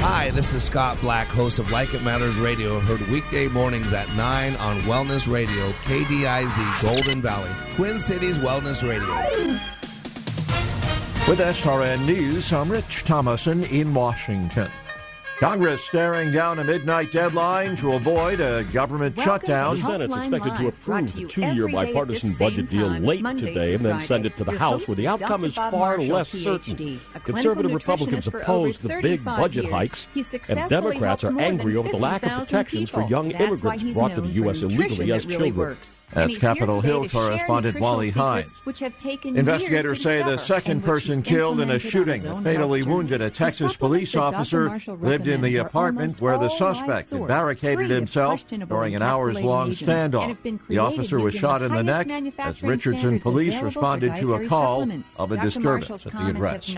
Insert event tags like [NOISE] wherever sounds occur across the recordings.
Hi, this is Scott Black, host of Like It Matters Radio, heard weekday mornings at 9 on Wellness Radio, KDIZ, Golden Valley, Twin Cities Wellness Radio. With SRN News, I'm Rich Thomason in Washington. Congress staring down a midnight deadline to avoid a government Welcome shutdown. The Senate's expected to approve the two-year bipartisan budget deal late today and then send it to the House, where the outcome is far less certain. Conservative Republicans oppose the big budget hikes, and Democrats are angry over the lack of protections for young immigrants brought to the U.S. illegally as children. That's Capitol Hill correspondent Wally Hindes. Investigators say the second person killed in a shooting that fatally wounded a Texas police officer lived in the apartment where the suspect had barricaded himself during an hours long standoff. The officer was shot in the neck as Richardson police responded to a call of a disturbance at the address.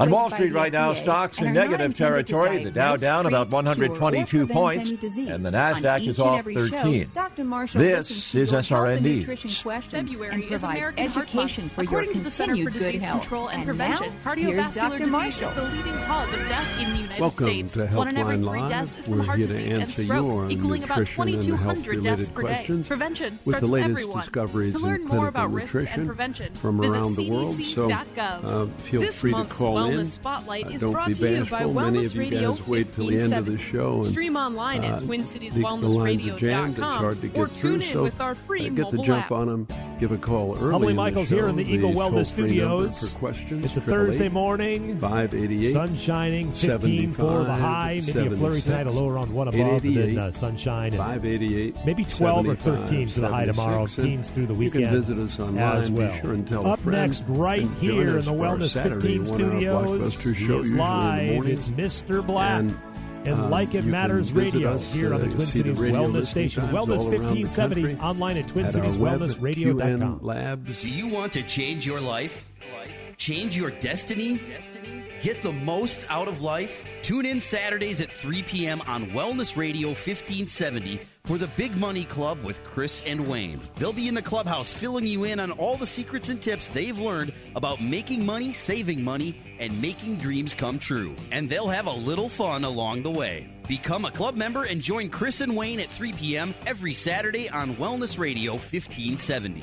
On Wall Street right now, stocks in negative territory. The Dow down about 122 points, and the NASDAQ is off 13. This is SRN News. February and is provide education Month. for your According to the Center continued for good Disease health. Control and, And Prevention, now, cardiovascular here's Dr. disease Marshall. is the leading cause of death in the United Welcome States. To One in every Helpline three deaths Live. is from We're heart here to disease and answer stroke, your equaling about nutrition and 2,200 deaths health-related per day. questions Prevention with starts the latest everyone. discoveries to in learn more about risks and prevention, from visit around the world. So cdc.gov. uh, feel this free to month's call Wellness in. Spotlight Uh, is don't brought be to you by Many Wellness of you Radio guys wait till the end of the show. And, Stream online uh, at the, the lines are TwinCitiesWellnessRadio.com jammed. It's hard to or get through. tune in So with our uh, free get the jump on them. Give a call early. Humbly Michaels show. here in the Eagle Wellness Studios. For questions, It's a Thursday morning. 588 Sun shining, 15 for the high. Maybe a flurry tonight, a low around 1 above, and then uh, sunshine. And 588 maybe 12 or 13 for the high tomorrow. Teens through the weekend. You weekend. can visit us online. as well. Be sure and tell Up friend. next, right And here in the Wellness Saturday 15 one-hour studios. Show, is usually in the live. It's Mr. Black. And, And uh, Like It Matters Radio us, here on the uh, Twin see the Cities Wellness Station. Wellness all around the 1570 online at At our web at TwinCitiesWellnessRadio.com. QN Labs. Do you want to change your life? Change your destiny? Get the most out of life? Tune in Saturdays at 3 p.m. on Wellness Radio 1570 for the Big Money Club with Chris and Wayne. They'll be in the clubhouse filling you in on all the secrets and tips they've learned about making money, saving money, and making dreams come true. And they'll have a little fun along the way. Become a club member and join Chris and Wayne at 3 p.m. every Saturday on Wellness Radio 1570.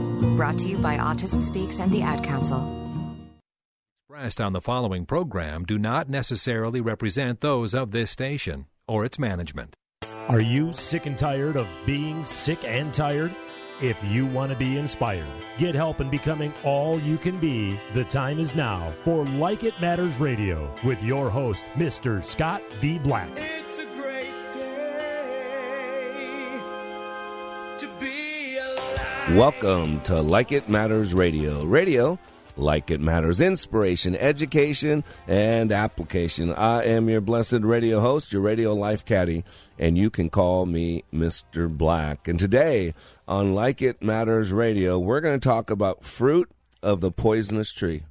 Brought to you by Autism Speaks and the Ad Council. Expressed on the following program do not necessarily represent those of this station or its management. Are you sick and tired of being sick and tired? If you want to be inspired, get help in becoming all you can be, the time is now for Like It Matters Radio with your host, Mr. Scott V. Black. Welcome to Like It Matters Radio. Radio, like it matters, inspiration, education, and application. I am your blessed radio host, your radio life caddy, and you can call me Mr. Black. And today on Like It Matters Radio, we're going to talk about fruit of the poisonous tree.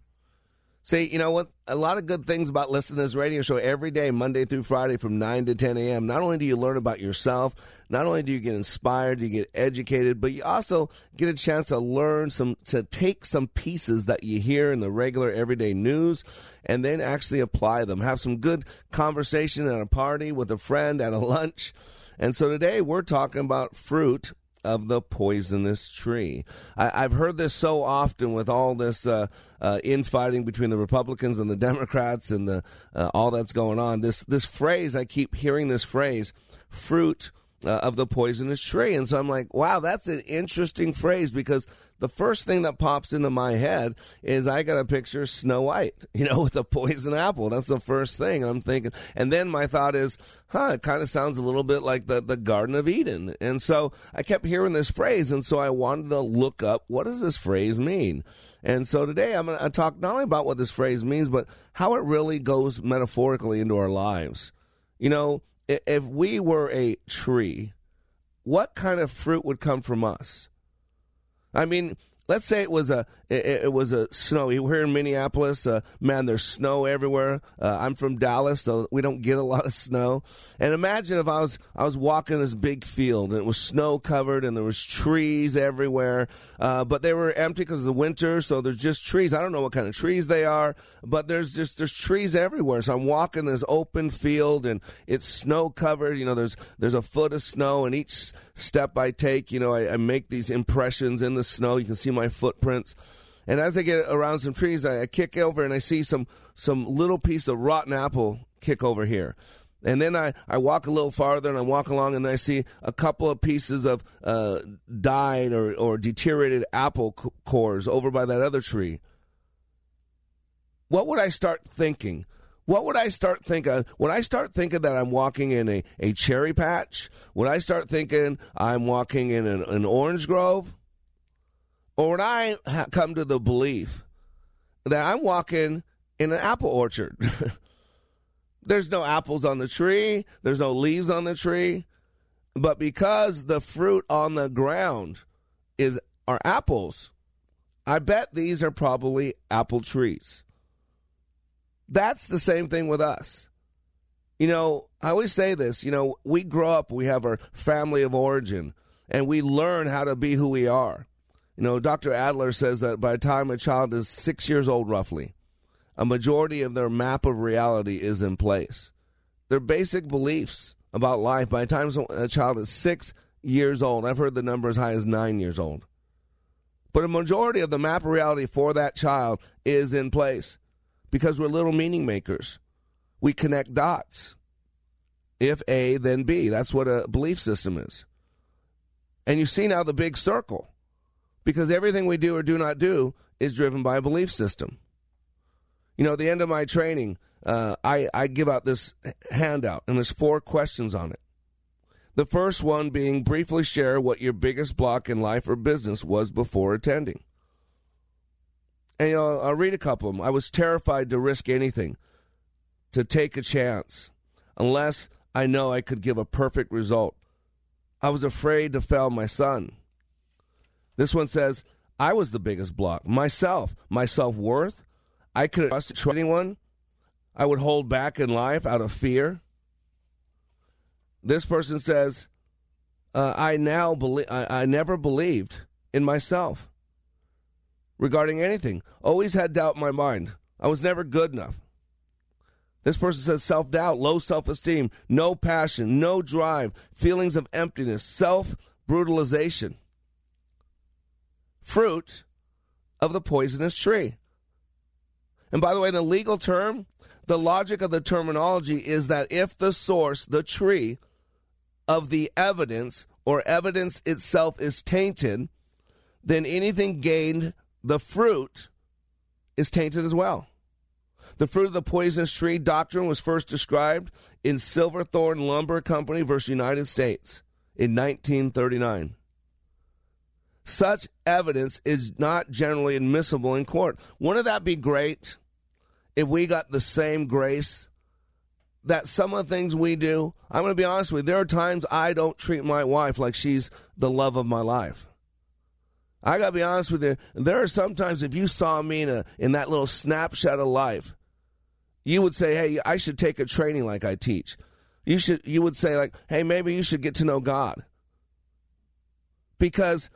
See, you know what? A lot of good things about listening to this radio show every day, Monday through Friday from 9 to 10 a.m. Not only do you learn about yourself, not only do you get inspired, you get educated, but you also get a chance to learn some, to take some pieces that you hear in the regular everyday news and then actually apply them. Have some good conversation at a party with a friend at a [LAUGHS] lunch. And so today we're talking about fruit of the poisonous tree. I, have heard this so often with all this uh, uh, infighting between the Republicans and the Democrats and the uh, all that's going on. This this phrase I keep hearing this phrase, fruit uh, of the poisonous tree, and so I'm like, wow, that's an interesting phrase because the first thing that pops into my head is I got a picture of Snow White, [LAUGHS] you know, with a poison apple. That's the first thing I'm thinking. And then my thought is, huh, it kind of sounds a little bit like the, the Garden of Eden. And so I kept hearing this phrase. And so I wanted to look up what does this phrase mean? And so today I'm going to talk not only about what this phrase means, but how it really goes metaphorically into our lives. You know, if we were a tree, what kind of fruit would come from us? I mean, let's say it was a it, it was a snowy. We're in Minneapolis. Uh, man, there's snow everywhere. Uh, I'm from Dallas, so we don't get a lot of snow. And imagine if I was I was walking this big field and it was snow covered and there was trees everywhere, uh, but they were empty because of the winter. So there's just trees. I don't know what kind of trees they are, but there's just there's trees everywhere. So I'm walking this open field and it's snow covered. You know, there's there's a foot of snow, and each step I take, you know, I, I make these impressions in the snow. You can see my footprints. And as I get around some trees, I, I kick over and I see some some little piece of rotten apple kick over here. And then I, I walk a little farther and I walk along and I see a couple of pieces of uh, died or, or deteriorated apple cores over by that other tree. What would I start thinking? What would I start thinking? When I start thinking that I'm walking in a, a cherry patch, Would I start thinking I'm walking in an, an orange grove, or when I come to the belief that I'm walking in an apple orchard, [LAUGHS] there's no apples on the tree, there's no leaves on the tree, but because the fruit on the ground is are apples, I bet these are probably apple trees. That's the same thing with us. You know, I always say this, you know, we grow up, we have our family of origin, and we learn how to be who we are. You know, Dr. Adler says that by the time a child is six years old, roughly, a majority of their map of reality is in place. Their basic beliefs about life by the time a child is six years old, I've heard the number as high as nine years old. But a majority of the map of reality for that child is in place because we're little meaning makers. We connect dots. If A, then B. That's what a belief system is. And you see now the big circle because everything we do or do not do is driven by a belief system. You know, at the end of my training, uh, I, I give out this handout, and there's four questions on it. The first one being briefly share what your biggest block in life or business was before attending. And you know, I'll read a couple of them. I was terrified to risk anything, to take a chance. unless I know I could give a perfect result. I was afraid to fail my son. This one says, I was the biggest block. Myself, my self worth. I could trust anyone. I would hold back in life out of fear. This person says, uh, I now believe, I, I never believed in myself regarding anything. Always had doubt in my mind. I was never good enough. This person says self doubt, low self esteem, no passion, no drive, feelings of emptiness, self brutalization. Fruit of the poisonous tree. And by the way, the legal term, the logic of the terminology is that if the source, the tree of the evidence or evidence itself is tainted, then anything gained, the fruit, is tainted as well. The fruit of the poisonous tree doctrine was first described in Silverthorne Lumber Company versus United States in 1939. Such evidence is not generally admissible in court. Wouldn't that be great if we got the same grace that some of the things we do? I'm going to be honest with you. There are times I don't treat my wife like she's the love of my life. I got to be honest with you. There are sometimes if you saw me in, a, in that little snapshot of life, you would say, "Hey, I should take a training like I teach." You should you would say like, "Hey, maybe you should get to know God." Because,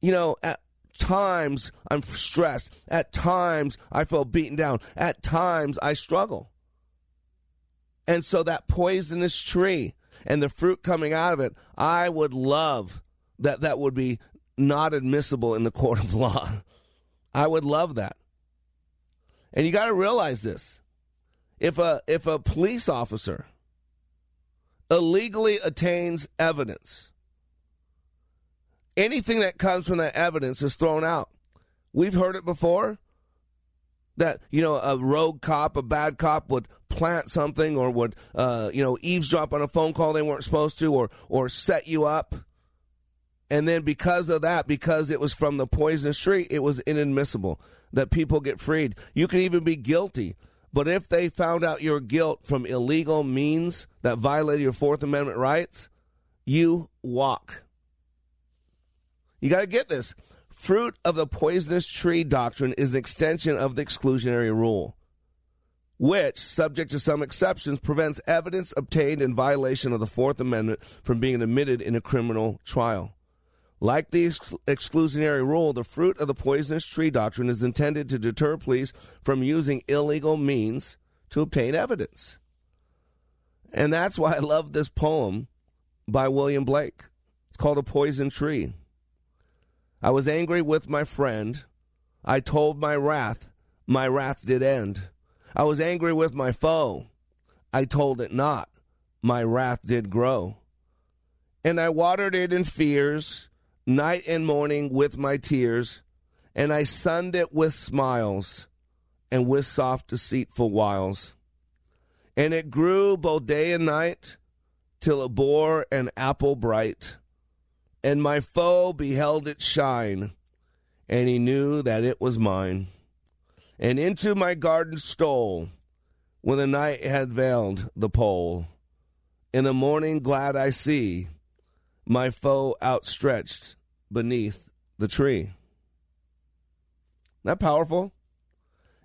you know, at times I'm stressed. At times I feel beaten down. At times I struggle. And so that poisonous tree and the fruit coming out of it, I would love that that would be not admissible in the court of law. I would love that. And you got to realize this if a if a police officer illegally attains evidence, anything that comes from that evidence is thrown out. We've heard it before that you know a rogue cop, a bad cop would plant something or would uh, you know eavesdrop on a phone call they weren't supposed to, or or set you up. And then because of that, because it was from the poisonous tree, it was inadmissible that people get freed. You can even be guilty but if they found out your guilt from illegal means that violated your Fourth Amendment rights, you walk. You got to get this. Fruit of the poisonous tree doctrine is an extension of the exclusionary rule, which, subject to some exceptions, prevents evidence obtained in violation of the Fourth Amendment from being admitted in a criminal trial. Like the ex- exclusionary rule, the fruit of the poisonous tree doctrine is intended to deter police from using illegal means to obtain evidence. And that's why I love this poem by William Blake. It's called A Poison Tree. I was angry with my friend. I told my wrath. My wrath did end. I was angry with my foe. I told it not. My wrath did grow. And I watered it in fears night and morning with my tears, and I sunned it with smiles and with soft deceitful wiles. And it grew both day and night till it bore an apple bright. And my foe beheld it shine, and he knew that it was mine. And into my garden stole when the night had veiled the pole. In the morning glad I see my foe outstretched beneath the tree. Isn't that powerful?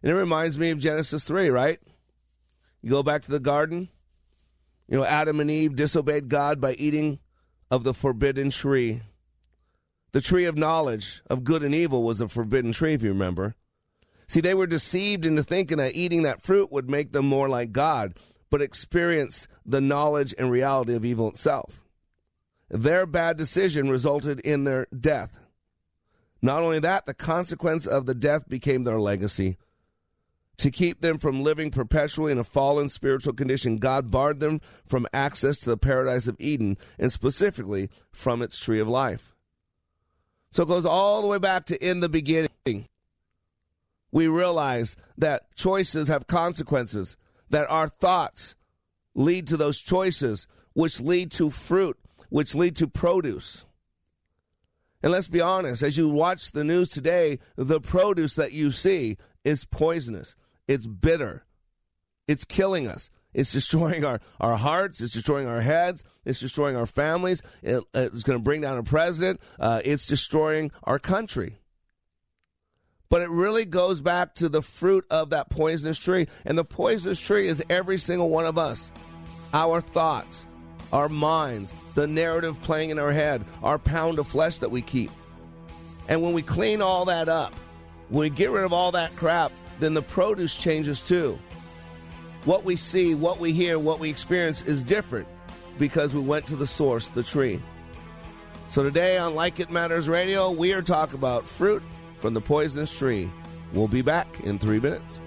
And it reminds me of Genesis 3, right? You go back to the garden. You know, Adam and Eve disobeyed God by eating of the forbidden tree. The tree of knowledge of good and evil was a forbidden tree, if you remember. See, they were deceived into thinking that eating that fruit would make them more like God, but experience the knowledge and reality of evil itself. Their bad decision resulted in their death. Not only that, the consequence of the death became their legacy. To keep them from living perpetually in a fallen spiritual condition, God barred them from access to the paradise of Eden, and specifically from its tree of life. So it goes all the way back to in the beginning. We realize that choices have consequences, that our thoughts lead to those choices, which lead to fruit, which lead to produce. And let's be honest, as you watch the news today, the produce that you see is poisonous. It's bitter. It's killing us. It's destroying our, our hearts. It's destroying our heads. It's destroying our families. It, it's going to bring down a president. Uh, it's destroying our country. But it really goes back to the fruit of that poisonous tree. And the poisonous tree is every single one of us. Our thoughts, our minds, the narrative playing in our head, our pound of flesh that we keep. And when we clean all that up, when we get rid of all that crap, then the produce changes too. What we see, what we hear, what we experience is different because we went to the source, the tree. So today on Like It Matters Radio, we are talking about fruit from the poisonous tree. We'll be back in three minutes.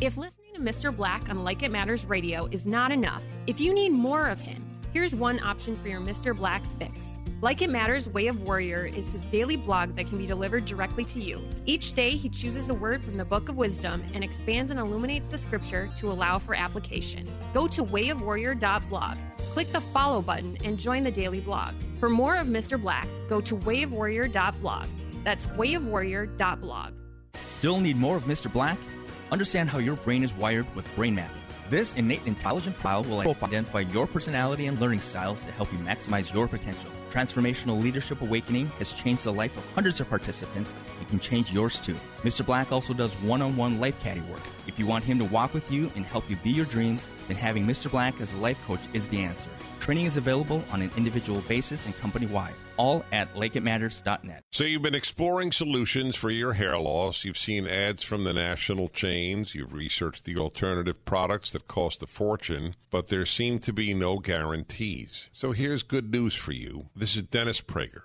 If listening to Mr. Black on Like It Matters Radio is not enough, if you need more of him, here's one option for your Mr. Black fix. Like It Matters Way of Warrior is his daily blog that can be delivered directly to you. Each day, he chooses a word from the Book of Wisdom and expands and illuminates the scripture to allow for application. Go to wayofwarrior.blog, click the follow button, and join the daily blog. For more of Mr. Black, go to wayofwarrior.blog. That's wayofwarrior.blog. Still need more of Mr. Black? Understand how your brain is wired with brain mapping. This innate intelligent pile will help identify your personality and learning styles to help you maximize your potential. Transformational Leadership Awakening has changed the life of hundreds of participants and can change yours too. Mr. Black also does one on one life caddy work. If you want him to walk with you and help you be your dreams, then having Mr. Black as a life coach is the answer. Training is available on an individual basis and company wide, all at likeitmatters.net. So you've been exploring solutions for your hair loss. You've seen ads from the national chains. You've researched the alternative products that cost a fortune, but there seem to be no guarantees. So here's good news for you. This is Dennis Prager.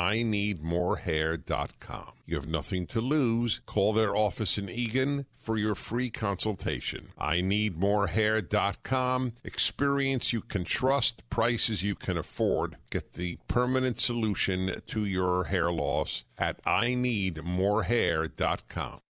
IneedMoreHair.com. You have nothing to lose. Call their office in Eagan for your free consultation. I need more IneedMoreHair.com. Experience you can trust, prices you can afford. Get the permanent solution to your hair loss at I need more IneedMoreHair.com.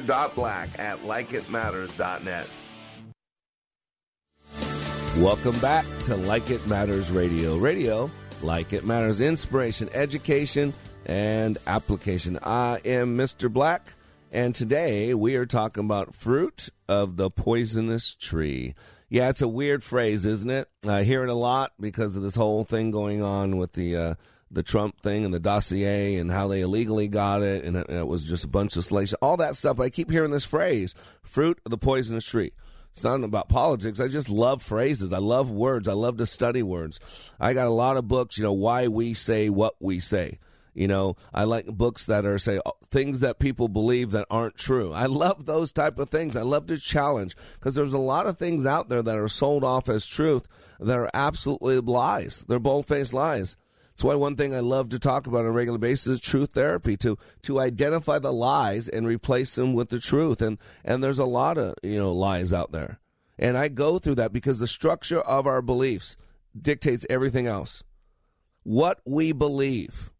mr.black at likeitmatters.net. Welcome back to Like It Matters Radio. Radio, like it matters, inspiration, education, and application. I am Mr. Black, and today we are talking about fruit of the poisonous tree. Yeah, it's a weird phrase, isn't it? I hear it a lot because of this whole thing going on with the uh, the Trump thing and the dossier and how they illegally got it, and it, was just a bunch of slaves, all that stuff. But I keep hearing this phrase, "fruit of the poisonous tree." It's not about politics. I just love phrases. I love words. I love to study words. I got a lot of books, you know, why we say what we say. You know, I like books that are say uh, things that people believe that aren't true. I love those type of things. I love to challenge because there's a lot of things out there that are sold off as truth that are absolutely lies. They're bold-faced lies. That's why one thing I love to talk about on a regular basis is truth therapy to to identify the lies and replace them with the truth. And and there's a lot of you know lies out there, and I go through that because the structure of our beliefs dictates everything else. What we believe,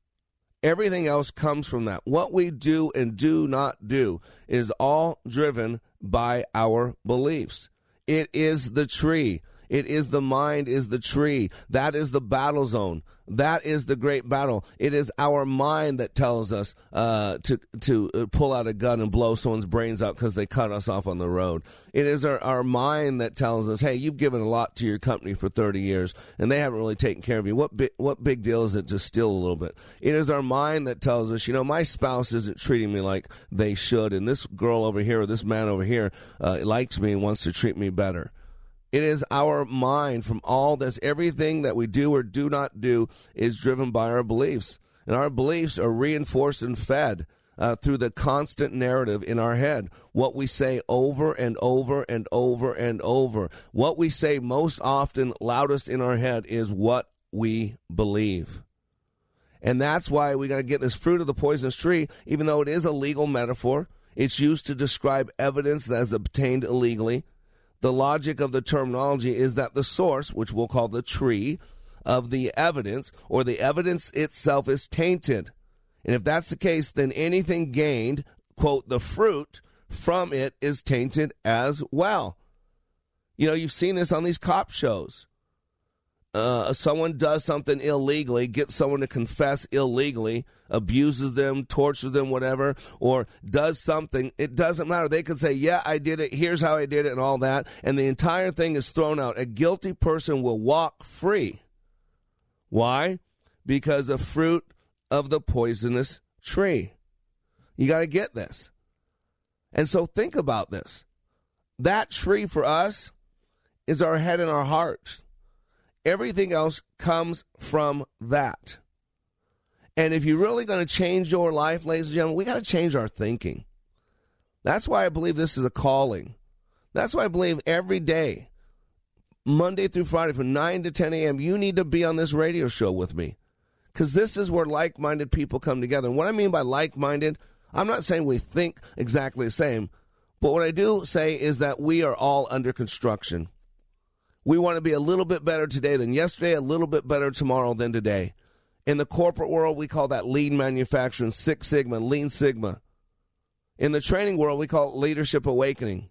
everything else comes from that. What we do and do not do is all driven by our beliefs. It is the tree. It is the mind is the tree. That is the battle zone. That is the great battle. It is our mind that tells us uh, to to uh, pull out a gun and blow someone's brains out because they cut us off on the road. It is our, our mind that tells us, "Hey, you've given a lot to your company for 30 years, and they haven't really taken care of you. What bi- what big deal is it to steal a little bit?" It is our mind that tells us, "You know, my spouse isn't treating me like they should, and this girl over here or this man over here uh, likes me and wants to treat me better." It is our mind from all this. Everything that we do or do not do is driven by our beliefs. And our beliefs are reinforced and fed uh, through the constant narrative in our head. What we say over and over and over and over. What we say most often, loudest in our head, is what we believe. And that's why we got to get this fruit of the poisonous tree, even though it is a legal metaphor. It's used to describe evidence that is obtained illegally the logic of the terminology is that the source, which we'll call the tree of the evidence, or the evidence itself is tainted. And if that's the case, then anything gained, quote, the fruit from it is tainted as well. You know, you've seen this on these cop shows uh, someone does something illegally, gets someone to confess illegally, abuses them, tortures them, whatever, or does something, it doesn't matter. They could say, Yeah, I did it. Here's how I did it, and all that. And the entire thing is thrown out. A guilty person will walk free. Why? Because of fruit of the poisonous tree. You got to get this. And so think about this. That tree for us is our head and our heart. Everything else comes from that. And if you're really going to change your life, ladies and gentlemen, we got to change our thinking. That's why I believe this is a calling. That's why I believe every day, Monday through Friday from 9 to 10 a.m., you need to be on this radio show with me. Because this is where like minded people come together. And what I mean by like minded, I'm not saying we think exactly the same, but what I do say is that we are all under construction. We want to be a little bit better today than yesterday, a little bit better tomorrow than today. In the corporate world, we call that lean manufacturing, Six Sigma, Lean Sigma. In the training world, we call it leadership awakening.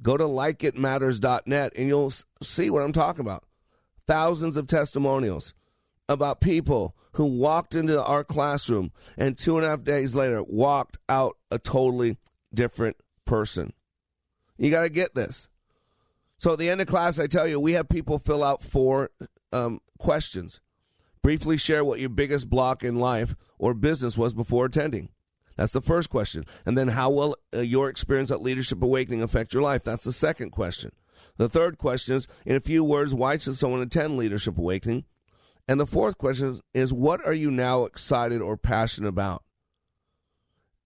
Go to likeitmatters.net and you'll see what I'm talking about. Thousands of testimonials about people who walked into our classroom and two and a half days later walked out a totally different person. You got to get this. So at the end of class, I tell you, we have people fill out four um, questions. Briefly share what your biggest block in life or business was before attending. That's the first question. And then how will uh, your experience at Leadership Awakening affect your life? That's the second question. The third question is, in a few words, why should someone attend Leadership Awakening? And the fourth question is, what are you now excited or passionate about?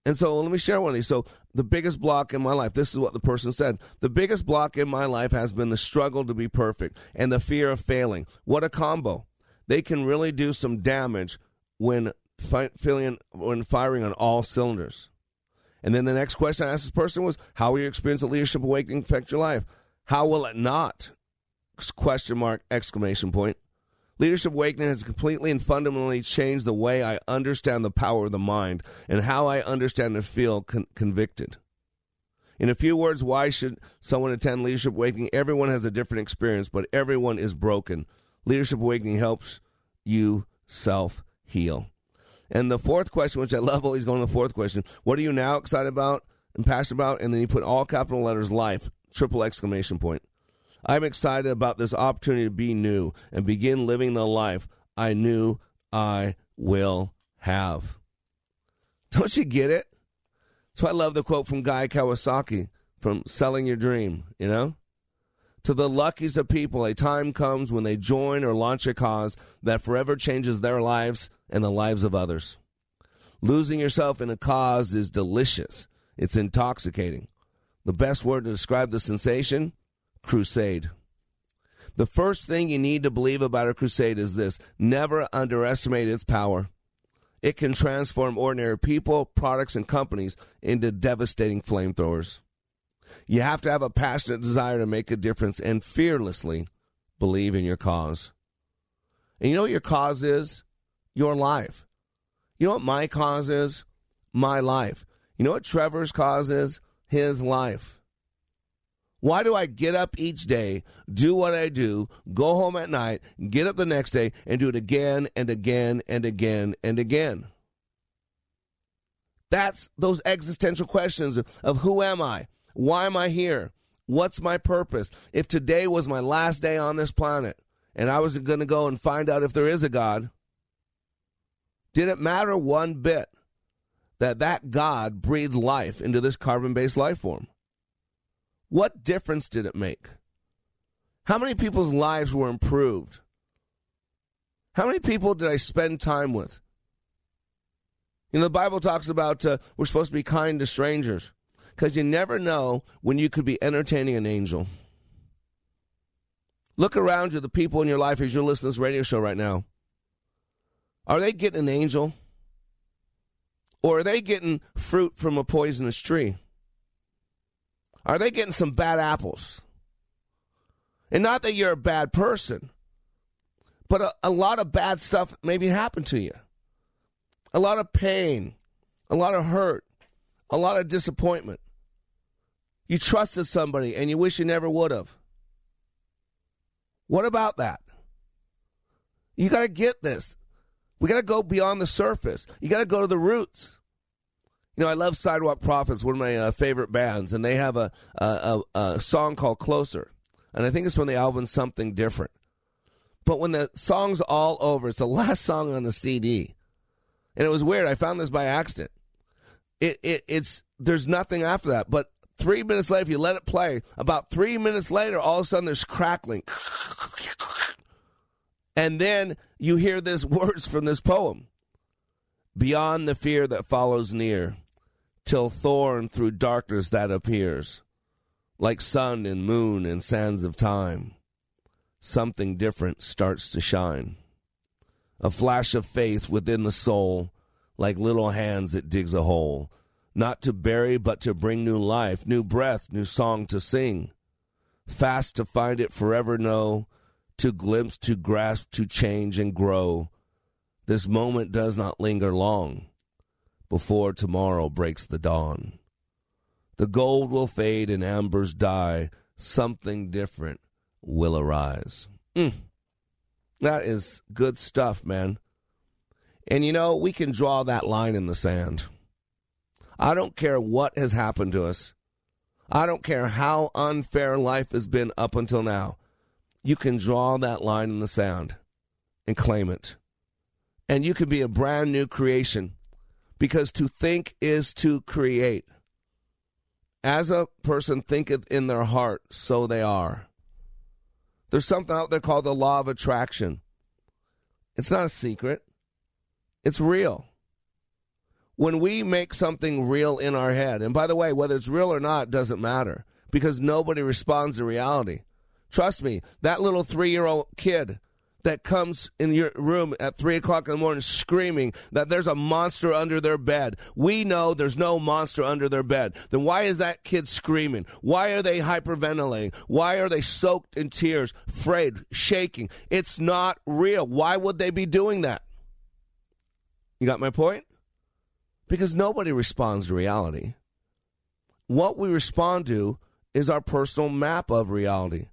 And so let me share one of these. So the biggest block in my life, this is what the person said. The biggest block in my life has been the struggle to be perfect and the fear of failing. What a combo. They can really do some damage when fi- feeling, when firing on all cylinders. And then the next question I asked this person was, how will your experience of leadership awakening affect your life? How will it not? Question mark, exclamation point. Leadership Awakening has completely and fundamentally changed the way I understand the power of the mind and how I understand and feel con- convicted. In a few words, why should someone attend Leadership Awakening? Everyone has a different experience, but everyone is broken. Leadership Awakening helps you self heal. And the fourth question, which I love always going to the fourth question, what are you now excited about and passionate about? And then you put all capital letters life, triple exclamation point. I'm excited about this opportunity to be new and begin living the life I knew I will have. Don't you get it? So I love the quote from Guy Kawasaki from Selling Your Dream, you know? To the luckiest of people, a time comes when they join or launch a cause that forever changes their lives and the lives of others. Losing yourself in a cause is delicious. It's intoxicating. The best word to describe the sensation crusade. The first thing you need to believe about a crusade is this never underestimate its power. It can transform ordinary people, products, and companies into devastating flamethrowers. You have to have a passionate desire to make a difference and fearlessly believe in your cause. And you know what your cause is? Your life. You know what my cause is? My life. You know what Trevor's cause is? His life. Why do I get up each day, do what I do, go home at night, get up the next day, and do it again and again and again and again? That's those existential questions of, who am I? Why am I here? What's my purpose? If today was my last day on this planet and I was going to go and find out if there is a God, did it matter one bit that that God breathed life into this carbon based life form? What difference did it make? How many people's lives were improved? How many people did I spend time with? You know, the Bible talks about uh, we're supposed to be kind to strangers because you never know when you could be entertaining an angel. Look around you, the people in your life as you're listening to this radio show right now. Are they getting an angel? Or are they getting fruit from a poisonous tree? Are they getting some bad apples? And not that you're a bad person, but a, a lot of bad stuff maybe happened to you a lot of pain, a lot of hurt, a lot of disappointment. You trusted somebody and you wish you never would have. What about that? You got to get this. We got to go beyond the surface. You got to go to the roots. You know, I love Sidewalk Prophets, one of my uh, favorite bands, and they have a, a, a, a song called Closer. And I think it's from the album Something Different. But when the song's all over, it's the last song on the CD and it was weird. I found this by accident. It, it it's there's nothing after that, but three minutes later, if you let it play, about three minutes later, all of a sudden there's crackling, and then you hear this [LAUGHS] words from this poem: "Beyond the fear that follows near, till thorn through darkness that appears, like sun and moon and sands of time, something different starts to shine." a flash of faith within the soul, like little hands that digs a hole, not to bury, but to bring new life, new breath, new song to sing. Fast to find it, forever know, to glimpse, to grasp, to change and grow. This moment does not linger long before tomorrow breaks the dawn. The gold will fade and ambers die, something different will arise. Mm. That is good stuff, man. And you know, we can draw that line in the sand. I don't care what has happened to us. I don't care how unfair life has been up until now. You can draw that line in the sand and claim it. And you can be a brand new creation because to think is to create. As a person thinketh in their heart, so they are. There's something out there called the law of attraction. It's not a secret, it's real. When we make something real in our head, and by the way, whether it's real or not doesn't matter because nobody responds to reality. Trust me, that little three year old kid that comes in your room at three o'clock in the morning screaming that there's a monster under their bed. We know there's no monster under their bed. Then why is that kid screaming? Why are they hyperventilating? Why are they soaked in tears, afraid, shaking? It's not real. Why would they be doing that? You got my point? Because nobody responds to reality. What we respond to is our personal map of reality.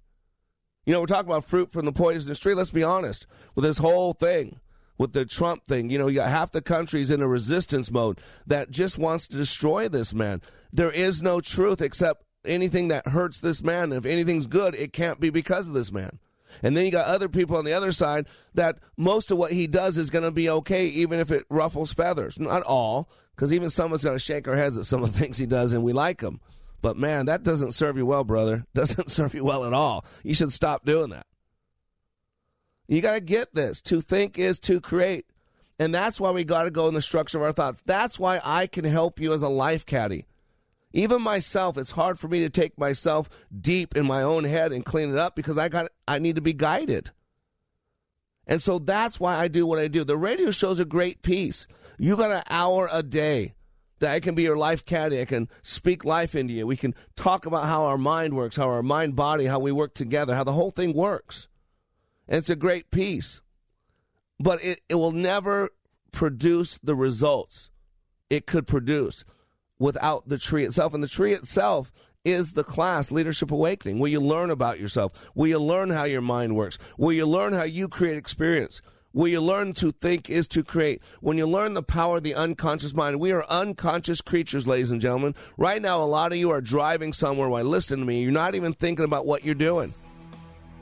You know, we're talking about fruit from the poisonous tree. Let's be honest with this whole thing, with the Trump thing. You know, you got half the country's in a resistance mode that just wants to destroy this man. There is no truth except anything that hurts this man. If anything's good, it can't be because of this man. And then you got other people on the other side that most of what he does is going to be okay, even if it ruffles feathers. Not all, because even someone's going to shake our heads at some of the [LAUGHS] things he does, and we like him. But man, that doesn't serve you well, brother. [LAUGHS] Doesn't serve you well at all. You should stop doing that. You got to get this. To think is to create. And that's why we got to go in the structure of our thoughts. That's why I can help you as a life caddy. Even myself, it's hard for me to take myself deep in my own head and clean it up because I got I need to be guided. And so that's why I do what I do. The radio show's a great piece. You got an hour a day that I can be your life caddy. I can speak life into you. We can talk about how our mind works, how our mind body, how we work together, how the whole thing works. And it's a great piece. But it, it will never produce the results it could produce without the tree itself. And the tree itself is the class, Leadership Awakening, where you learn about yourself, where you learn how your mind works, where you learn how you create experience. Where you learn to think is to create. When you learn the power of the unconscious mind, we are unconscious creatures, ladies and gentlemen. Right now, a lot of you are driving somewhere while listening to me. You're not even thinking about what you're doing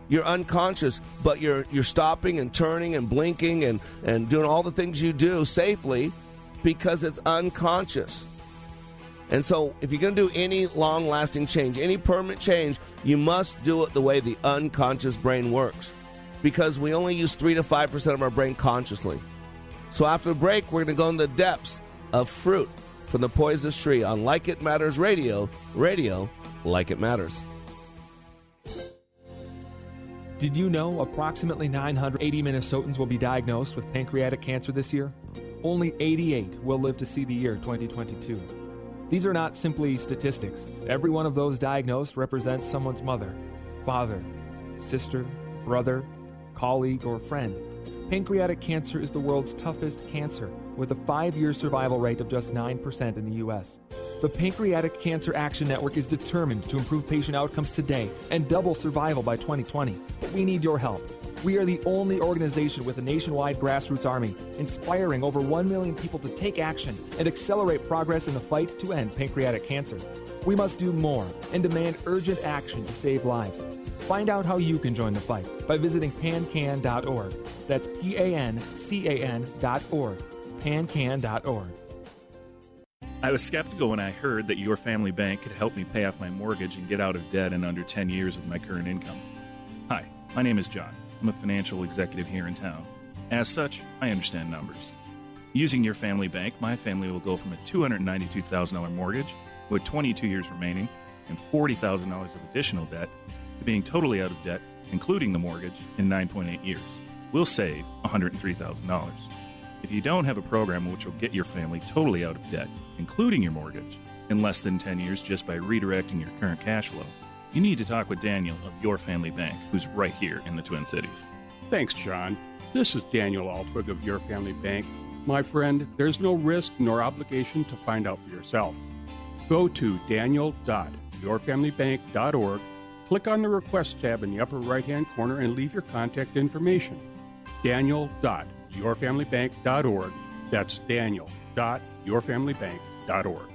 you're unconscious, but you're you're stopping and turning and blinking and, and doing all the things you do safely because it's unconscious. And so if you're going to do any long lasting change, any permanent change, you must do it the way the unconscious brain works. Because we only use 3 to 5% of our brain consciously. So after the break, we're going to go in the depths of fruit from the poisonous tree on Like It Matters Radio. Radio, like it matters. Did you know approximately 980 Minnesotans will be diagnosed with pancreatic cancer this year? Only 88 will live to see the year 2022. These are not simply statistics. Every one of those diagnosed represents someone's mother, father, sister, brother, colleague, or friend. Pancreatic cancer is the world's toughest cancer, with a five year survival rate of just 9% in the U.S. The Pancreatic Cancer Action Network is determined to improve patient outcomes today and double survival by 2020. But we need your help. We are the only organization with a nationwide grassroots army, inspiring over 1 million people to take action and accelerate progress in the fight to end pancreatic cancer. We must do more and demand urgent action to save lives. Find out how you can join the fight by visiting pancan.org. That's P A N C A N.org. Pancan.org. I was skeptical when I heard that your family bank could help me pay off my mortgage and get out of debt in under 10 years with my current income. Hi, my name is John. I'm a financial executive here in town. As such, I understand numbers. Using your family bank, my family will go from a $292,000 mortgage with 22 years remaining and $40,000 of additional debt to being totally out of debt, including the mortgage, in 9.8 years. We'll save $103,000. If you don't have a program which will get your family totally out of debt, including your mortgage, in less than 10 years just by redirecting your current cash flow, you need to talk with Daniel of Your Family Bank, who's right here in the Twin Cities. Thanks, John. This is Daniel Altwig of Your Family Bank. My friend, there's no risk nor obligation to find out for yourself. Go to daniel.yourfamilybank.org, click on the Request tab in the upper right hand corner, and leave your contact information. Daniel.yourfamilybank.org. That's daniel.yourfamilybank.org.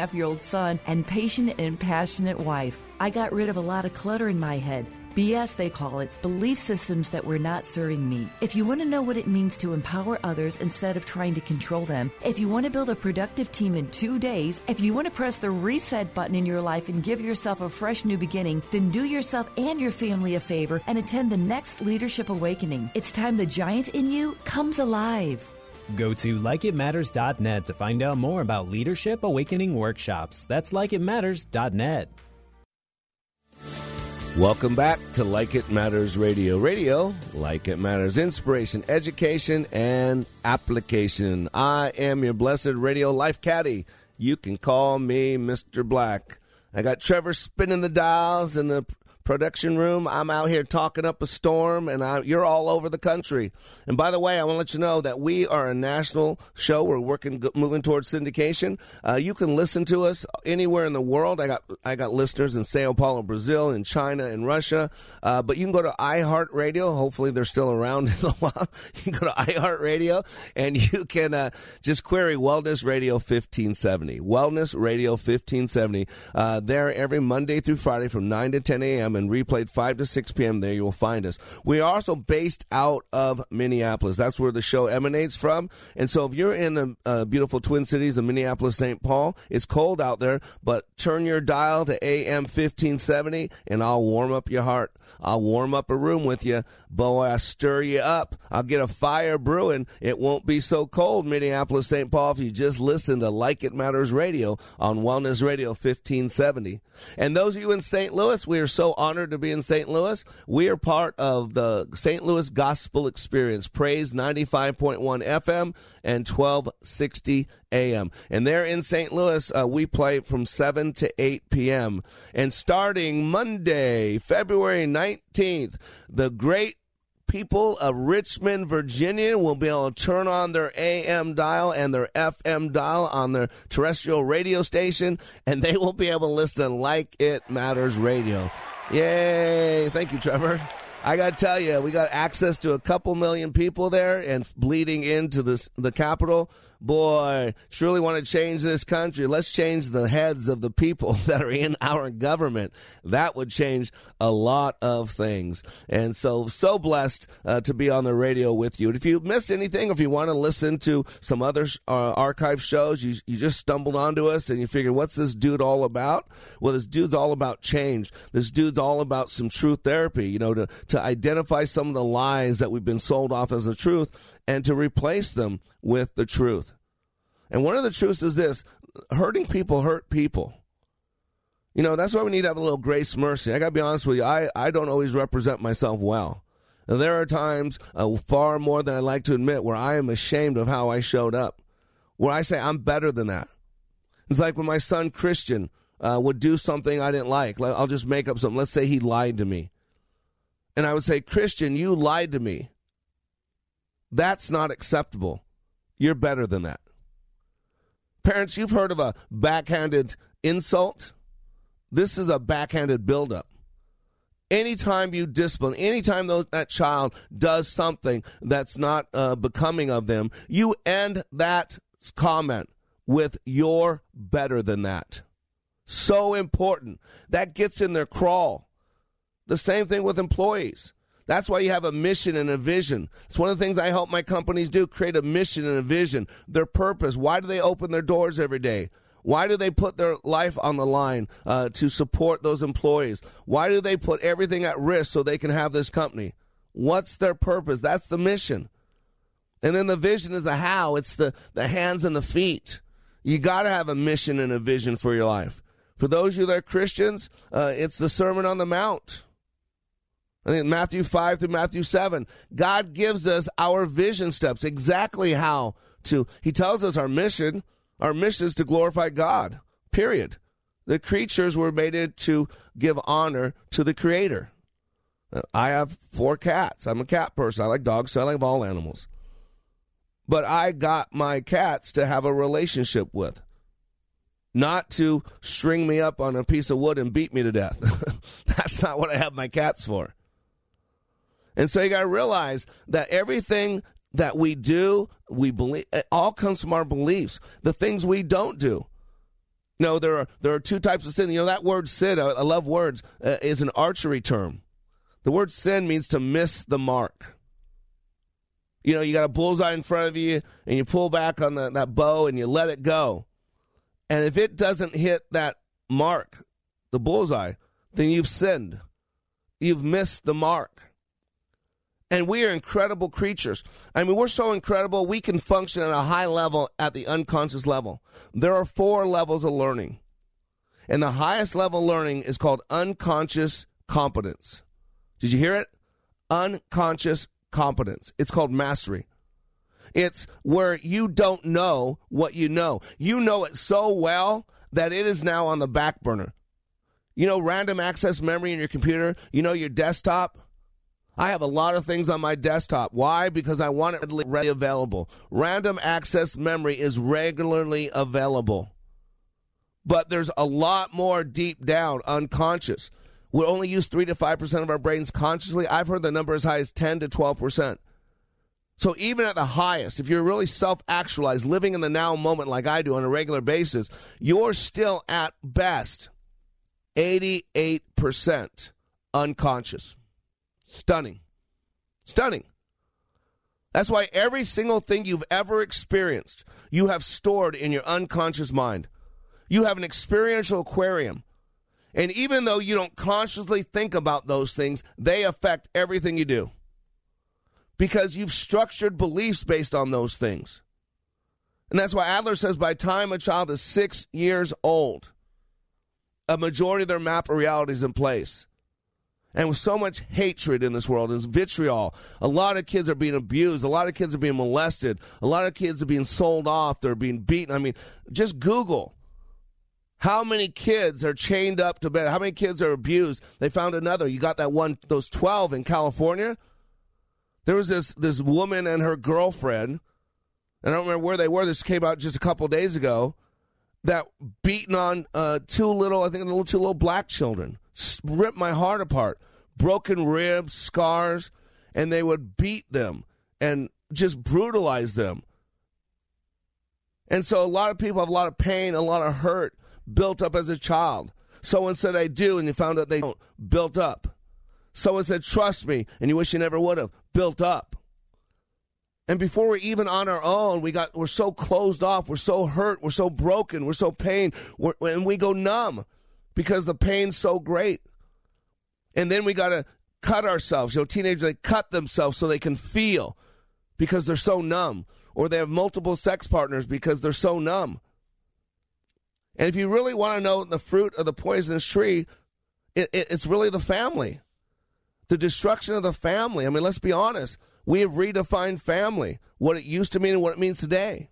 half year old son, and patient and passionate wife. I got rid of a lot of clutter in my head. BS, they call it, belief systems that were not serving me. If you want to know what it means to empower others instead of trying to control them, if you want to build a productive team in two days, if you want to press the reset button in your life and give yourself a fresh new beginning, then do yourself and your family a favor and attend the next Leadership Awakening. It's time the giant in you comes alive. Go to likeitmatters.net to find out more about Leadership Awakening workshops. That's likeitmatters.net. Welcome back to Like It Matters Radio. Radio, like it matters, inspiration, education, and application. I am your blessed radio life caddy. You can call me Mr. Black. I got Trevor spinning the dials in the production room. I'm out here talking up a storm, and I, you're all over the country. And by the way, I want to let you know that we are a national show. We're working, moving towards syndication. Uh, you can listen to us anywhere in the world. I got I got listeners in Sao Paulo, Brazil, in China, in Russia. Uh, but you can go to iHeartRadio. Hopefully, they're still around [LAUGHS] in a while. You can go to iHeartRadio, and you can uh, just query Wellness Radio 1570. Wellness Radio 1570. Uh, there every Monday through Friday from 9 to 10 a.m replayed 5 to 6 p.m. There you will find us. We are also based out of Minneapolis. That's where the show emanates from. And so if you're in the uh, beautiful Twin Cities of Minneapolis, St. Paul, it's cold out there, but turn your dial to AM 1570 and I'll warm up your heart. I'll warm up a room with you. Boy, I stir you up. I'll get a fire brewing. It won't be so cold, Minneapolis, St. Paul, if you just listen to Like It Matters Radio on Wellness Radio 1570. And those of you in St. Louis, we are so honored to be in St. Louis. We are part of the St. Louis Gospel Experience, Praise 95.1 FM and 1260 AM. And there in St. Louis, uh, we play from 7 to 8 p.m. And starting Monday, February 19th, the great people of Richmond, Virginia will be able to turn on their AM dial and their FM dial on their terrestrial radio station, and they will be able to listen like it matters radio. Yay! Thank you, Trevor. I got to tell you, we got access to a couple million people there and bleeding into this, the capital boy, surely want to change this country. Let's change the heads of the people [LAUGHS] that are in our government. That would change a lot of things. And so, so blessed uh, to be on the radio with you. And if you missed anything, if you want to listen to some other uh, archive shows, you, you just stumbled onto us and you figured, what's this dude all about? Well, this dude's all about change. This dude's all about some truth therapy, you know, to, to identify some of the lies that we've been sold off as the truth and to replace them with the truth. And one of the truths is this hurting people hurt people. You know, that's why we need to have a little grace mercy. I got to be honest with you, I, I don't always represent myself well. And there are times, uh, far more than I like to admit, where I am ashamed of how I showed up, where I say I'm better than that. It's like when my son Christian uh, would do something I didn't like. I'll just make up something. Let's say he lied to me. And I would say, Christian, you lied to me. That's not acceptable. You're better than that. Parents, you've heard of a backhanded insult. This is a backhanded buildup. Anytime you discipline, anytime those, that child does something that's not uh, becoming of them, you end that comment with "You're better than that." So important. That gets in their crawl. The same thing with employees. That's why you have a mission and a vision. It's one of the things I help my companies do create a mission and a vision, their purpose. Why do they open their doors every day? Why do they put their life on the line uh, to support those employees? Why do they put everything at risk so they can have this company? What's their purpose? That's the mission. And then the vision is the how, it's the, the hands and the feet. You got to have a mission and a vision for your life. For those of you that are Christians, uh, it's the Sermon on the Mount. I Matthew 5 through Matthew 7. God gives us our vision steps, exactly how to. He tells us our mission. Our mission is to glorify God, period. The creatures were made to give honor to the Creator. I have four cats. I'm a cat person. I like dogs, so I like all animals. But I got my cats to have a relationship with, not to string me up on a piece of wood and beat me to death. [LAUGHS] That's not what I have my cats for. And so you got to realize that everything that we do, we believe, it all comes from our beliefs. The things we don't do. no, there are there are two types of sin. You know that word sin. I, I love words. Uh, is an archery term. The word sin means to miss the mark. You know, you got a bullseye in front of you, and you pull back on the, that bow and you let it go. And if it doesn't hit that mark, the bullseye, then you've sinned. You've missed the mark. And we are incredible creatures. I mean, we're so incredible, we can function at a high level at the unconscious level. There are four levels of learning. And the highest level learning is called unconscious competence. Did you hear it? Unconscious competence. It's called mastery. It's where you don't know what you know. You know it so well that it is now on the back burner. You know, random access memory in your computer, you know, your desktop I have a lot of things on my desktop. Why? Because I want it readily available. Random access memory is regularly available. But there's a lot more deep down, unconscious. We only use 3 to 5% of our brains consciously. I've heard the number as high as 10 to 12%. So even at the highest, if you're really self-actualized, living in the now moment like I do on a regular basis, you're still at best 88% unconscious. Stunning. Stunning. That's why every single thing you've ever experienced, you have stored in your unconscious mind. You have an experiential aquarium. And even though you don't consciously think about those things, they affect everything you do. Because you've structured beliefs based on those things. And that's why Adler says by time a child is six years old, a majority of their map of reality is in place. And with so much hatred in this world, there's vitriol. A lot of kids are being abused. A lot of kids are being molested. A lot of kids are being sold off. They're being beaten. I mean, just Google how many kids are chained up to bed. How many kids are abused? They found another. You got that one, those 12 in California. There was this, this woman and her girlfriend. And I don't remember where they were. This came out just a couple days ago. That beating on uh, two little, I think, little two little black children ripped my heart apart. Broken ribs, scars, and they would beat them and just brutalize them. And so a lot of people have a lot of pain, a lot of hurt built up as a child. Someone said, I do, and you found out they don't, built up. Someone said, trust me, and you wish you never would have, built up. And before we're even on our own, we got we're so closed off, we're so hurt, we're so broken, we're so pain, we're, and we go numb because the pain's so great. And then we got to cut ourselves. You know, teenagers they cut themselves so they can feel because they're so numb, or they have multiple sex partners because they're so numb. And if you really want to know the fruit of the poisonous tree, it, it, it's really the family, the destruction of the family. I mean, let's be honest. We have redefined family, what it used to mean and what it means today.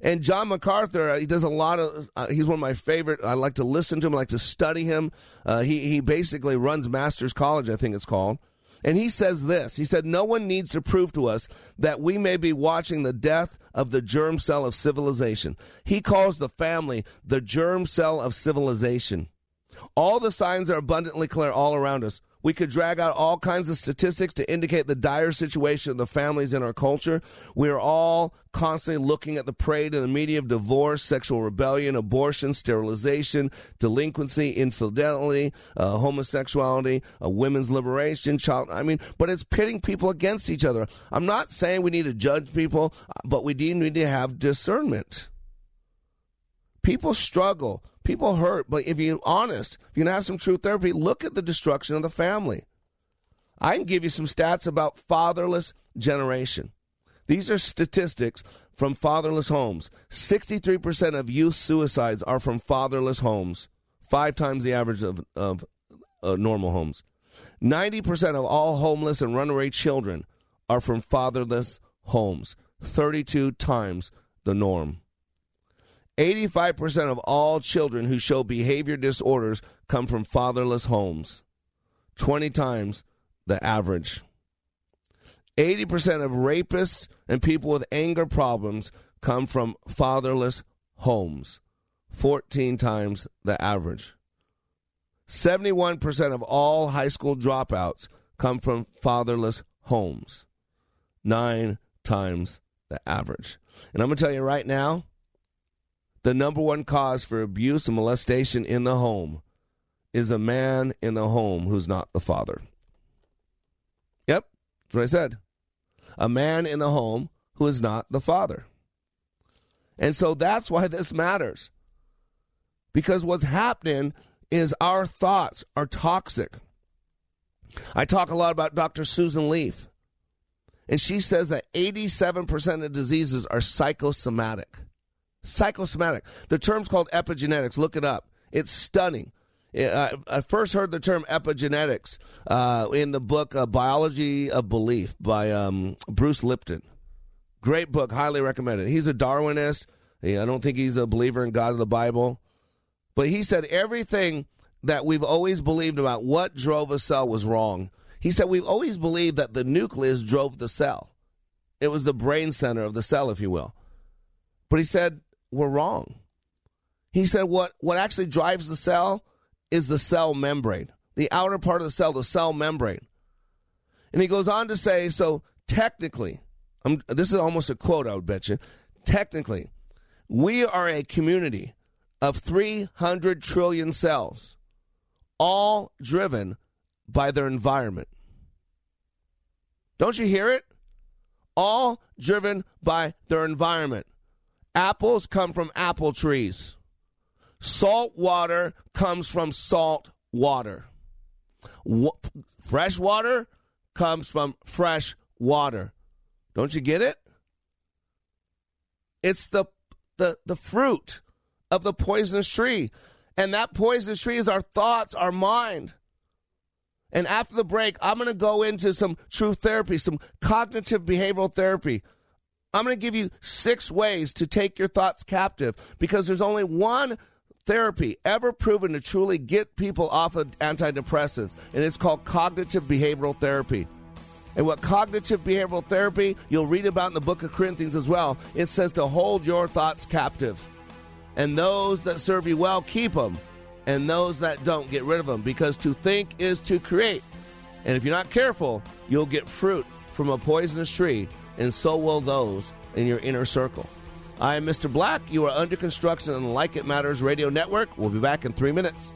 And John MacArthur, uh, he does a lot of. Uh, he's one of my favorite. I like to listen to him. I like to study him. Uh, he he basically runs Masters College, I think it's called. And he says this. He said, "No one needs to prove to us that we may be watching the death of the germ cell of civilization." He calls the family the germ cell of civilization. All the signs are abundantly clear all around us. We could drag out all kinds of statistics to indicate the dire situation of the families in our culture. We are all constantly looking at the parade in the media of divorce, sexual rebellion, abortion, sterilization, delinquency, infidelity, uh, homosexuality, uh, women's liberation, child. I mean, but it's pitting people against each other. I'm not saying we need to judge people, but we do need to have discernment. People struggle People hurt, but if you're honest, if you have some true therapy, look at the destruction of the family. I can give you some stats about fatherless generation. These are statistics from fatherless homes. 63% of youth suicides are from fatherless homes, five times the average of, of uh, normal homes. 90% of all homeless and runaway children are from fatherless homes, 32 times the norm. 85% of all children who show behavior disorders come from fatherless homes, 20 times the average. 80% of rapists and people with anger problems come from fatherless homes, 14 times the average. 71% of all high school dropouts come from fatherless homes, nine times the average. And I'm going to tell you right now, the number one cause for abuse and molestation in the home is a man in the home who's not the father. Yep, that's what I said. A man in the home who is not the father. And so that's why this matters. Because what's happening is our thoughts are toxic. I talk a lot about Dr. Susan Leaf, and she says that 87% of diseases are psychosomatic. Psychosomatic. The term's called epigenetics. Look it up. It's stunning. I first heard the term epigenetics uh, in the book uh, Biology of Belief by um, Bruce Lipton. Great book, highly recommended. He's a Darwinist. I don't think he's a believer in God of the Bible. But he said everything that we've always believed about what drove a cell was wrong. He said we've always believed that the nucleus drove the cell, it was the brain center of the cell, if you will. But he said were wrong. He said what, what actually drives the cell is the cell membrane, the outer part of the cell, the cell membrane. And he goes on to say, so technically, I'm, this is almost a quote, I would bet you. Technically, we are a community of 300 trillion cells, all driven by their environment. Don't you hear it? All driven by their environment. Apples come from apple trees. Salt water comes from salt water. fresh water comes from fresh water. Don't you get it? It's the, the, the fruit of the poisonous tree. And that poisonous tree is our thoughts, our mind. And after the break, I'm going to go into some truth therapy, some cognitive behavioral therapy. I'm going to give you six ways to take your thoughts captive because there's only one therapy ever proven to truly get people off of antidepressants, and it's called cognitive behavioral therapy. And what cognitive behavioral therapy, you'll read about in the book of Corinthians as well, it says to hold your thoughts captive. And those that serve you well, keep them. And those that don't, get rid of them. Because to think is to create. And if you're not careful, you'll get fruit from a poisonous tree, and so will those in your inner circle. I am Mr. Black. You are under construction on the Like It Matters radio network. We'll be back in three minutes.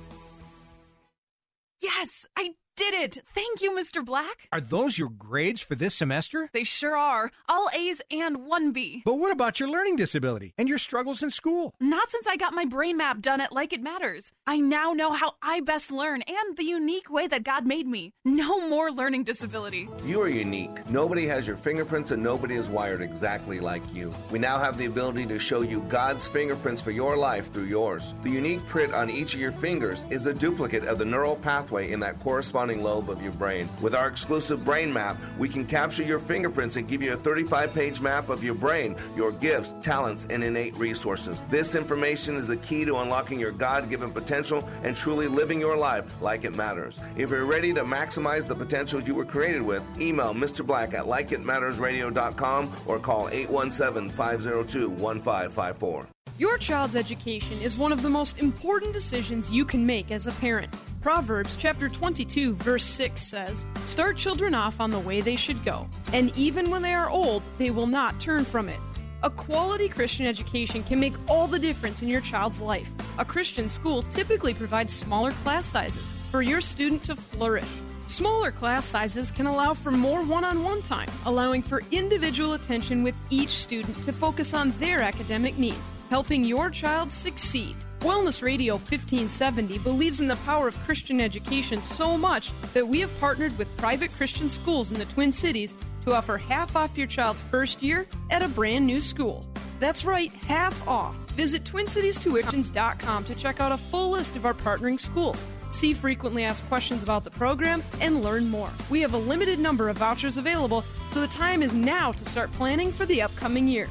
Yes, I did it! Thank you, Mr. Black. Are those your grades for this semester? They sure are. All A's and one B. But what about your learning disability and your struggles in school? Not since I got my brain map done at Like It Matters. I now know how I best learn and the unique way that God made me. No more learning disability. You are unique. Nobody has your fingerprints and nobody is wired exactly like you. We now have the ability to show you God's fingerprints for your life through yours. The unique print on each of your fingers is a duplicate of the neural pathway in that corresponding lobe of your brain. With our exclusive brain map, we can capture your fingerprints and give you a 35 page map of your brain, your gifts, talents, and innate resources. This information is the key to unlocking your God given potential and truly living your life like it matters. If you're ready to maximize the potential you were created with, email Mr. Black at likeitmattersradio.com or call 817 502 1554. Your child's education is one of the most important decisions you can make as a parent. Proverbs chapter 22 verse 6 says, "Start children off on the way they should go, and even when they are old, they will not turn from it." A quality Christian education can make all the difference in your child's life. A Christian school typically provides smaller class sizes for your student to flourish. Smaller class sizes can allow for more one on one time, allowing for individual attention with each student to focus on their academic needs helping your child succeed. Wellness Radio 1570 believes in the power of Christian education so much that we have partnered with private Christian schools in the Twin Cities to offer half off your child's first year at a brand new school. That's right, half off. Visit TwinCitiesTuitions.com to check out a full list of our partnering schools. See frequently asked questions about the program and learn more. We have a limited number of vouchers available, so the time is now to start planning for the upcoming year.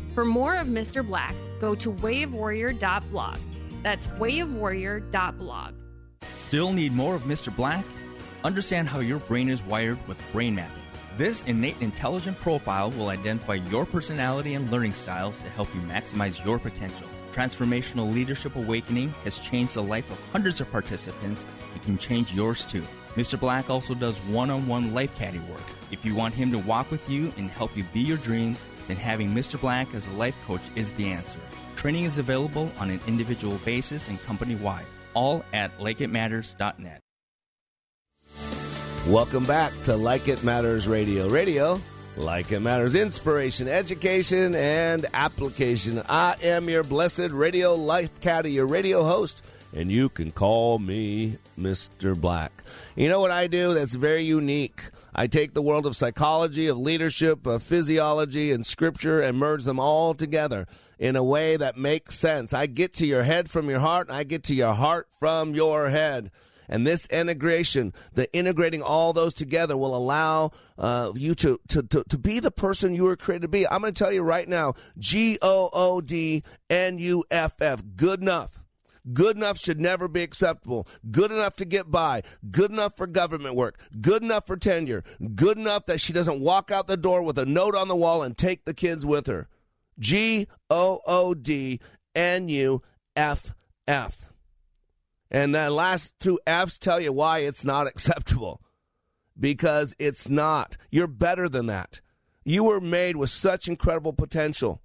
For more of Mr. Black, go to wayofwarrior.blog. That's wayofwarrior.blog. Still need more of Mr. Black? Understand how your brain is wired with brain mapping. This innate intelligent profile will identify your personality and learning styles to help you maximize your potential. Transformational Leadership Awakening has changed the life of hundreds of participants. It can change yours too. Mr. Black also does one on one life caddy work. If you want him to walk with you and help you be your dreams, then having Mr. Black as a life coach is the answer. Training is available on an individual basis and company wide, all at likeitmatters.net. Welcome back to Like It Matters Radio. Radio, like it matters, inspiration, education, and application. I am your blessed radio life caddy, your radio host, and you can call me Mr. Black. You know what I do that's very unique? I take the world of psychology, of leadership, of physiology, and scripture and merge them all together in a way that makes sense. I get to your head from your heart, and I get to your heart from your head. And this integration, the integrating all those together will allow uh, you to, to, to, to be the person you were created to be. I'm going to tell you right now G O O D N U F F, good enough. Good enough should never be acceptable. Good enough to get by. Good enough for government work. Good enough for tenure. Good enough that she doesn't walk out the door with a note on the wall and take the kids with her. G O O D N U F F. And that last two F's tell you why it's not acceptable. Because it's not. You're better than that. You were made with such incredible potential.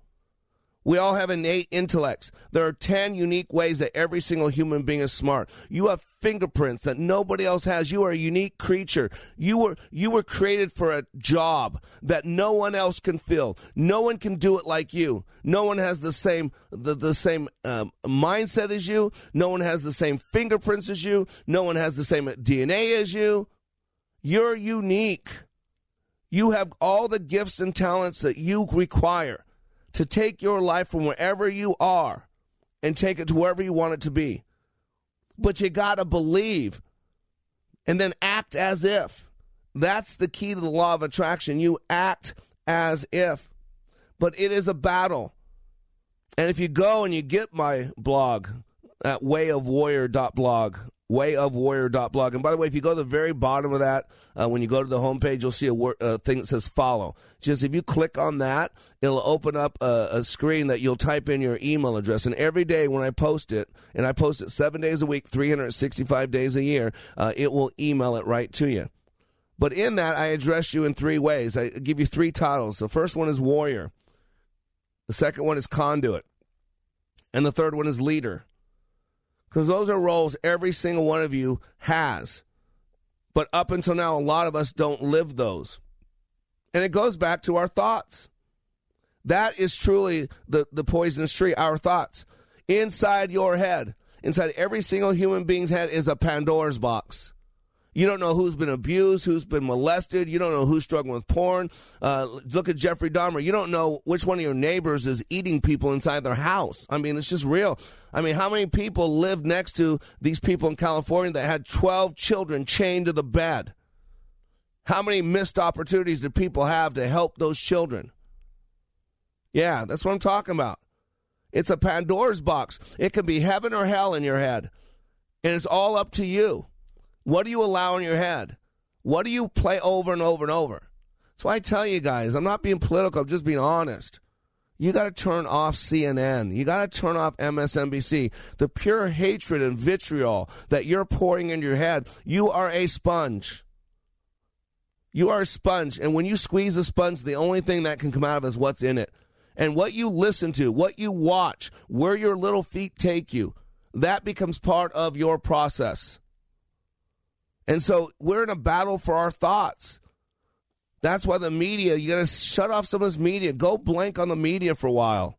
We all have innate intellects. There are 10 unique ways that every single human being is smart. You have fingerprints that nobody else has. You are a unique creature. You were, you were created for a job that no one else can fill. No one can do it like you. No one has the same, the, the same um, mindset as you. No one has the same fingerprints as you. No one has the same DNA as you. You're unique. You have all the gifts and talents that you require to take your life from wherever you are and take it to wherever you want it to be. But you got to believe and then act as if. That's the key to the law of attraction. You act as if. But it is a battle. And if you go and you get my blog at wayofwarrior.blog, wayofwarrior.blog. And by the way, if you go to the very bottom of that, uh, when you go to the homepage, you'll see a wor- uh, thing that says follow. Just if you click on that, it'll open up a, a, screen that you'll type in your email address. And every day when I post it, and I post it seven days a week, 365 days a year, uh, it will email it right to you. But in that, I address you in three ways. I give you three titles. The first one is warrior. The second one is conduit. And the third one is leader because those are roles every single one of you has. But up until now, a lot of us don't live those. And it goes back to our thoughts. That is truly the, the poisonous tree, our thoughts. Inside your head, inside every single human being's head is a Pandora's box. You don't know who's been abused, who's been molested. You don't know who's struggling with porn. Uh, look at Jeffrey Dahmer. You don't know which one of your neighbors is eating people inside their house. I mean, it's just real. I mean, how many people live next to these people in California that had 12 children chained to the bed? How many missed opportunities do people have to help those children? Yeah, that's what I'm talking about. It's a Pandora's box. It can be heaven or hell in your head. And it's all up to you. What do you allow in your head? What do you play over and over and over? That's why I tell you guys, I'm not being political, I'm just being honest. You got to turn off CNN. You got to turn off MSNBC. The pure hatred and vitriol that you're pouring in your head, you are a sponge. You are a sponge. And when you squeeze a sponge, the only thing that can come out of is what's in it. And what you listen to, what you watch, where your little feet take you, that becomes part of your process. And so we're in a battle for our thoughts. That's why the media, you got to shut off some of this media. Go blank on the media for a while.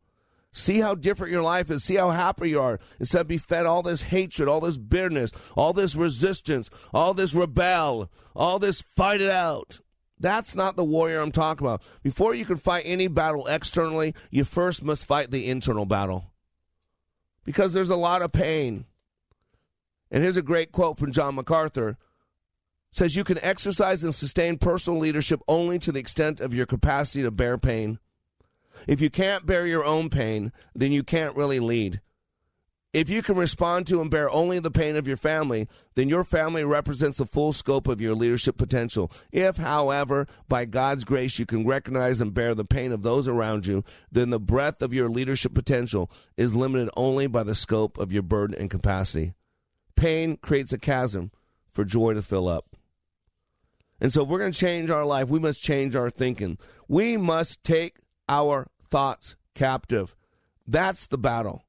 See how different your life is. See how happy you are. Instead of be fed all this hatred, all this bitterness, all this resistance, all this rebel, all this fight it out. That's not the warrior I'm talking about. Before you can fight any battle externally, you first must fight the internal battle. Because there's a lot of pain. And here's a great quote from John MacArthur says you can exercise and sustain personal leadership only to the extent of your capacity to bear pain. If you can't bear your own pain, then you can't really lead. If you can respond to and bear only the pain of your family, then your family represents the full scope of your leadership potential. If, however, by God's grace you can recognize and bear the pain of those around you, then the breadth of your leadership potential is limited only by the scope of your burden and capacity. Pain creates a chasm for joy to fill up. And so, if we're going to change our life, we must change our thinking. We must take our thoughts captive. That's the battle.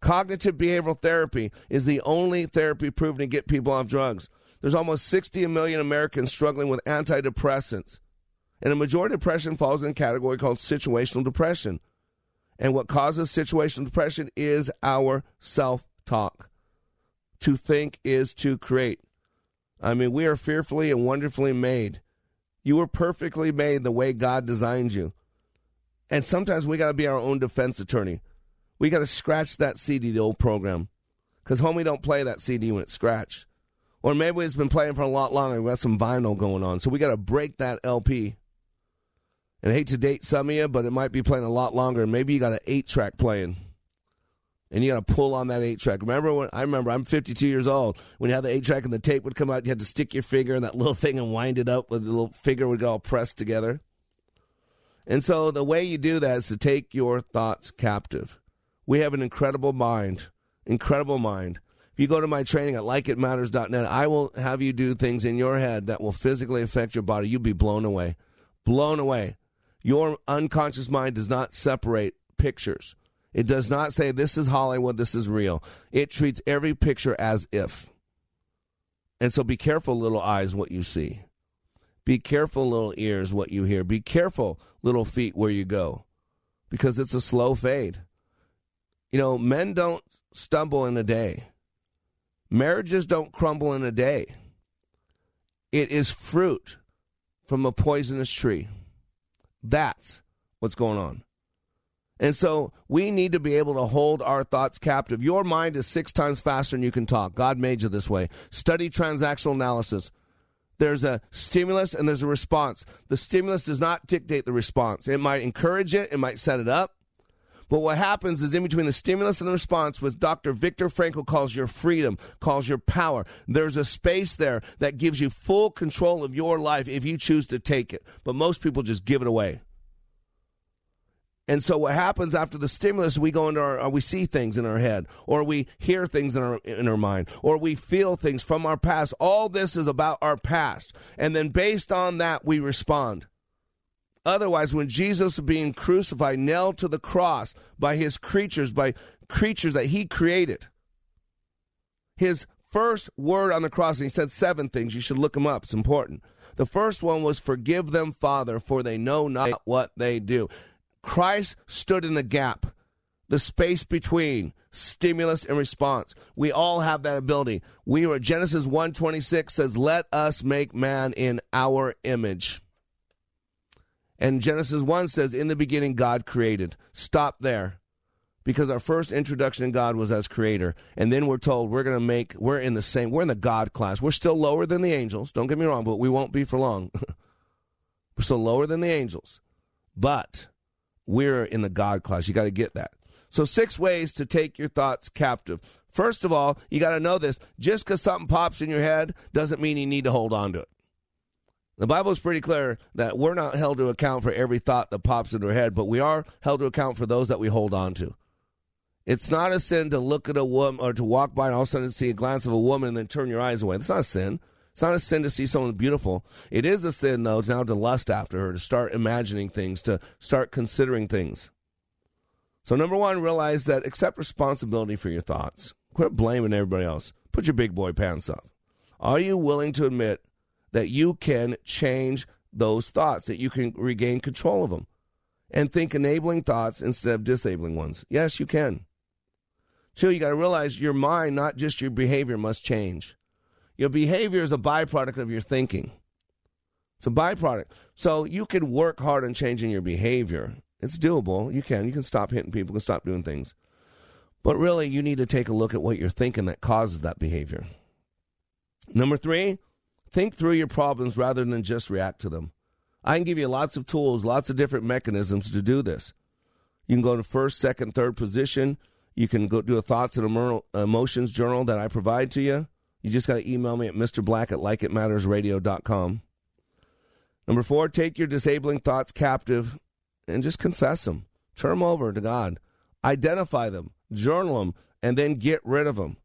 Cognitive behavioral therapy is the only therapy proven to get people off drugs. There's almost 60 million Americans struggling with antidepressants. And a majority of depression falls in a category called situational depression. And what causes situational depression is our self talk. To think is to create. I mean, we are fearfully and wonderfully made. You were perfectly made the way God designed you. And sometimes we got to be our own defense attorney. We got to scratch that CD, the old program. Because homie don't play that CD when it's scratched. Or maybe it's been playing for a lot longer. We got some vinyl going on. So we got to break that LP. And I hate to date some of you, but it might be playing a lot longer. Maybe you got an eight track playing. And you got to pull on that eight track. Remember when I remember I'm 52 years old when you had the eight track and the tape would come out, you had to stick your finger in that little thing and wind it up with the little finger would go all pressed together. And so the way you do that is to take your thoughts captive. We have an incredible mind, incredible mind. If you go to my training at likeitmatters.net, I will have you do things in your head that will physically affect your body. You'll be blown away. Blown away. Your unconscious mind does not separate pictures. It does not say this is Hollywood, this is real. It treats every picture as if. And so be careful, little eyes, what you see. Be careful, little ears, what you hear. Be careful, little feet, where you go. Because it's a slow fade. You know, men don't stumble in a day, marriages don't crumble in a day. It is fruit from a poisonous tree. That's what's going on. And so we need to be able to hold our thoughts captive. Your mind is six times faster than you can talk. God made you this way. Study transactional analysis. There's a stimulus and there's a response. The stimulus does not dictate the response. It might encourage it, it might set it up. But what happens is in between the stimulus and the response, what Dr. Viktor Frankl calls your freedom, calls your power. There's a space there that gives you full control of your life if you choose to take it. But most people just give it away. And so what happens after the stimulus, we go into our, uh, we see things in our head, or we hear things in our in our mind, or we feel things from our past. All this is about our past, and then based on that, we respond. Otherwise, when Jesus was being crucified, nailed to the cross by his creatures, by creatures that he created, his first word on the cross, and he said seven things. You should look them up. It's important. The first one was, "Forgive them, Father, for they know not what they do." Christ stood in the gap, the space between stimulus and response. We all have that ability. We are Genesis 1:26 says, "Let us make man in our image." And Genesis 1 says, "In the beginning God created." Stop there. Because our first introduction in God was as creator. And then we're told we're going to make, we're in the same, we're in the God class. We're still lower than the angels. Don't get me wrong, but we won't be for long. [LAUGHS] we're still lower than the angels. But we're in the God class. You got to get that. So, six ways to take your thoughts captive. First of all, you got to know this just because something pops in your head doesn't mean you need to hold on to it. The Bible is pretty clear that we're not held to account for every thought that pops into our head, but we are held to account for those that we hold on to. It's not a sin to look at a woman or to walk by and all of a sudden see a glance of a woman and then turn your eyes away. It's not a sin. It's not a sin to see someone beautiful. It is a sin, though, to now to lust after her, to start imagining things, to start considering things. So, number one, realize that accept responsibility for your thoughts. Quit blaming everybody else. Put your big boy pants up. Are you willing to admit that you can change those thoughts, that you can regain control of them, and think enabling thoughts instead of disabling ones? Yes, you can. Two, you got to realize your mind, not just your behavior, must change. Your behavior is a byproduct of your thinking. It's a byproduct. So you can work hard on changing your behavior. It's doable. You can. You can stop hitting people, you can stop doing things. But really, you need to take a look at what you're thinking that causes that behavior. Number three, think through your problems rather than just react to them. I can give you lots of tools, lots of different mechanisms to do this. You can go to first, second, third position. You can go do a thoughts and emotions journal that I provide to you. You just got to email me at Mr. Black at likeitmattersradio.com. Number four, take your disabling thoughts captive and just confess them. Turn them over to God. Identify them, journal them, and then get rid of them.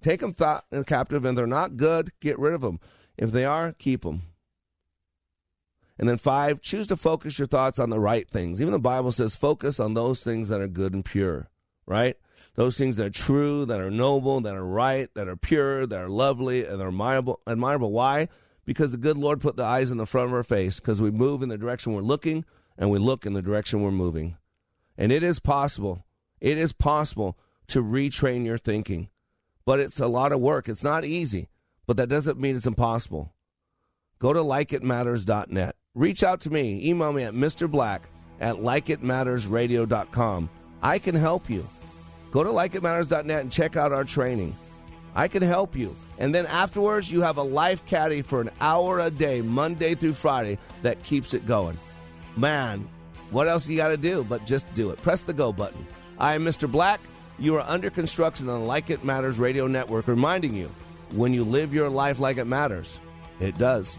Take them thought uh, captive, and they're not good, get rid of them. If they are, keep them. And then five, choose to focus your thoughts on the right things. Even the Bible says focus on those things that are good and pure, right? Those things that are true, that are noble, that are right, that are pure, that are lovely, and are admirable. admirable. Why? Because the good Lord put the eyes in the front of our face, because we move in the direction we're looking, and we look in the direction we're moving. And it is possible, it is possible to retrain your thinking. But it's a lot of work. It's not easy, but that doesn't mean it's impossible. Go to likeitmatters.net. Reach out to me. Email me at Mr. Black at likeitmattersradio.com. I can help you. Go to likeitmatters.net and check out our training. I can help you. And then afterwards, you have a life caddy for an hour a day, Monday through Friday, that keeps it going. Man, what else you got to do but just do it? Press the go button. I am Mr. Black. You are under construction on Like It Matters Radio Network, reminding you when you live your life like it matters, it does.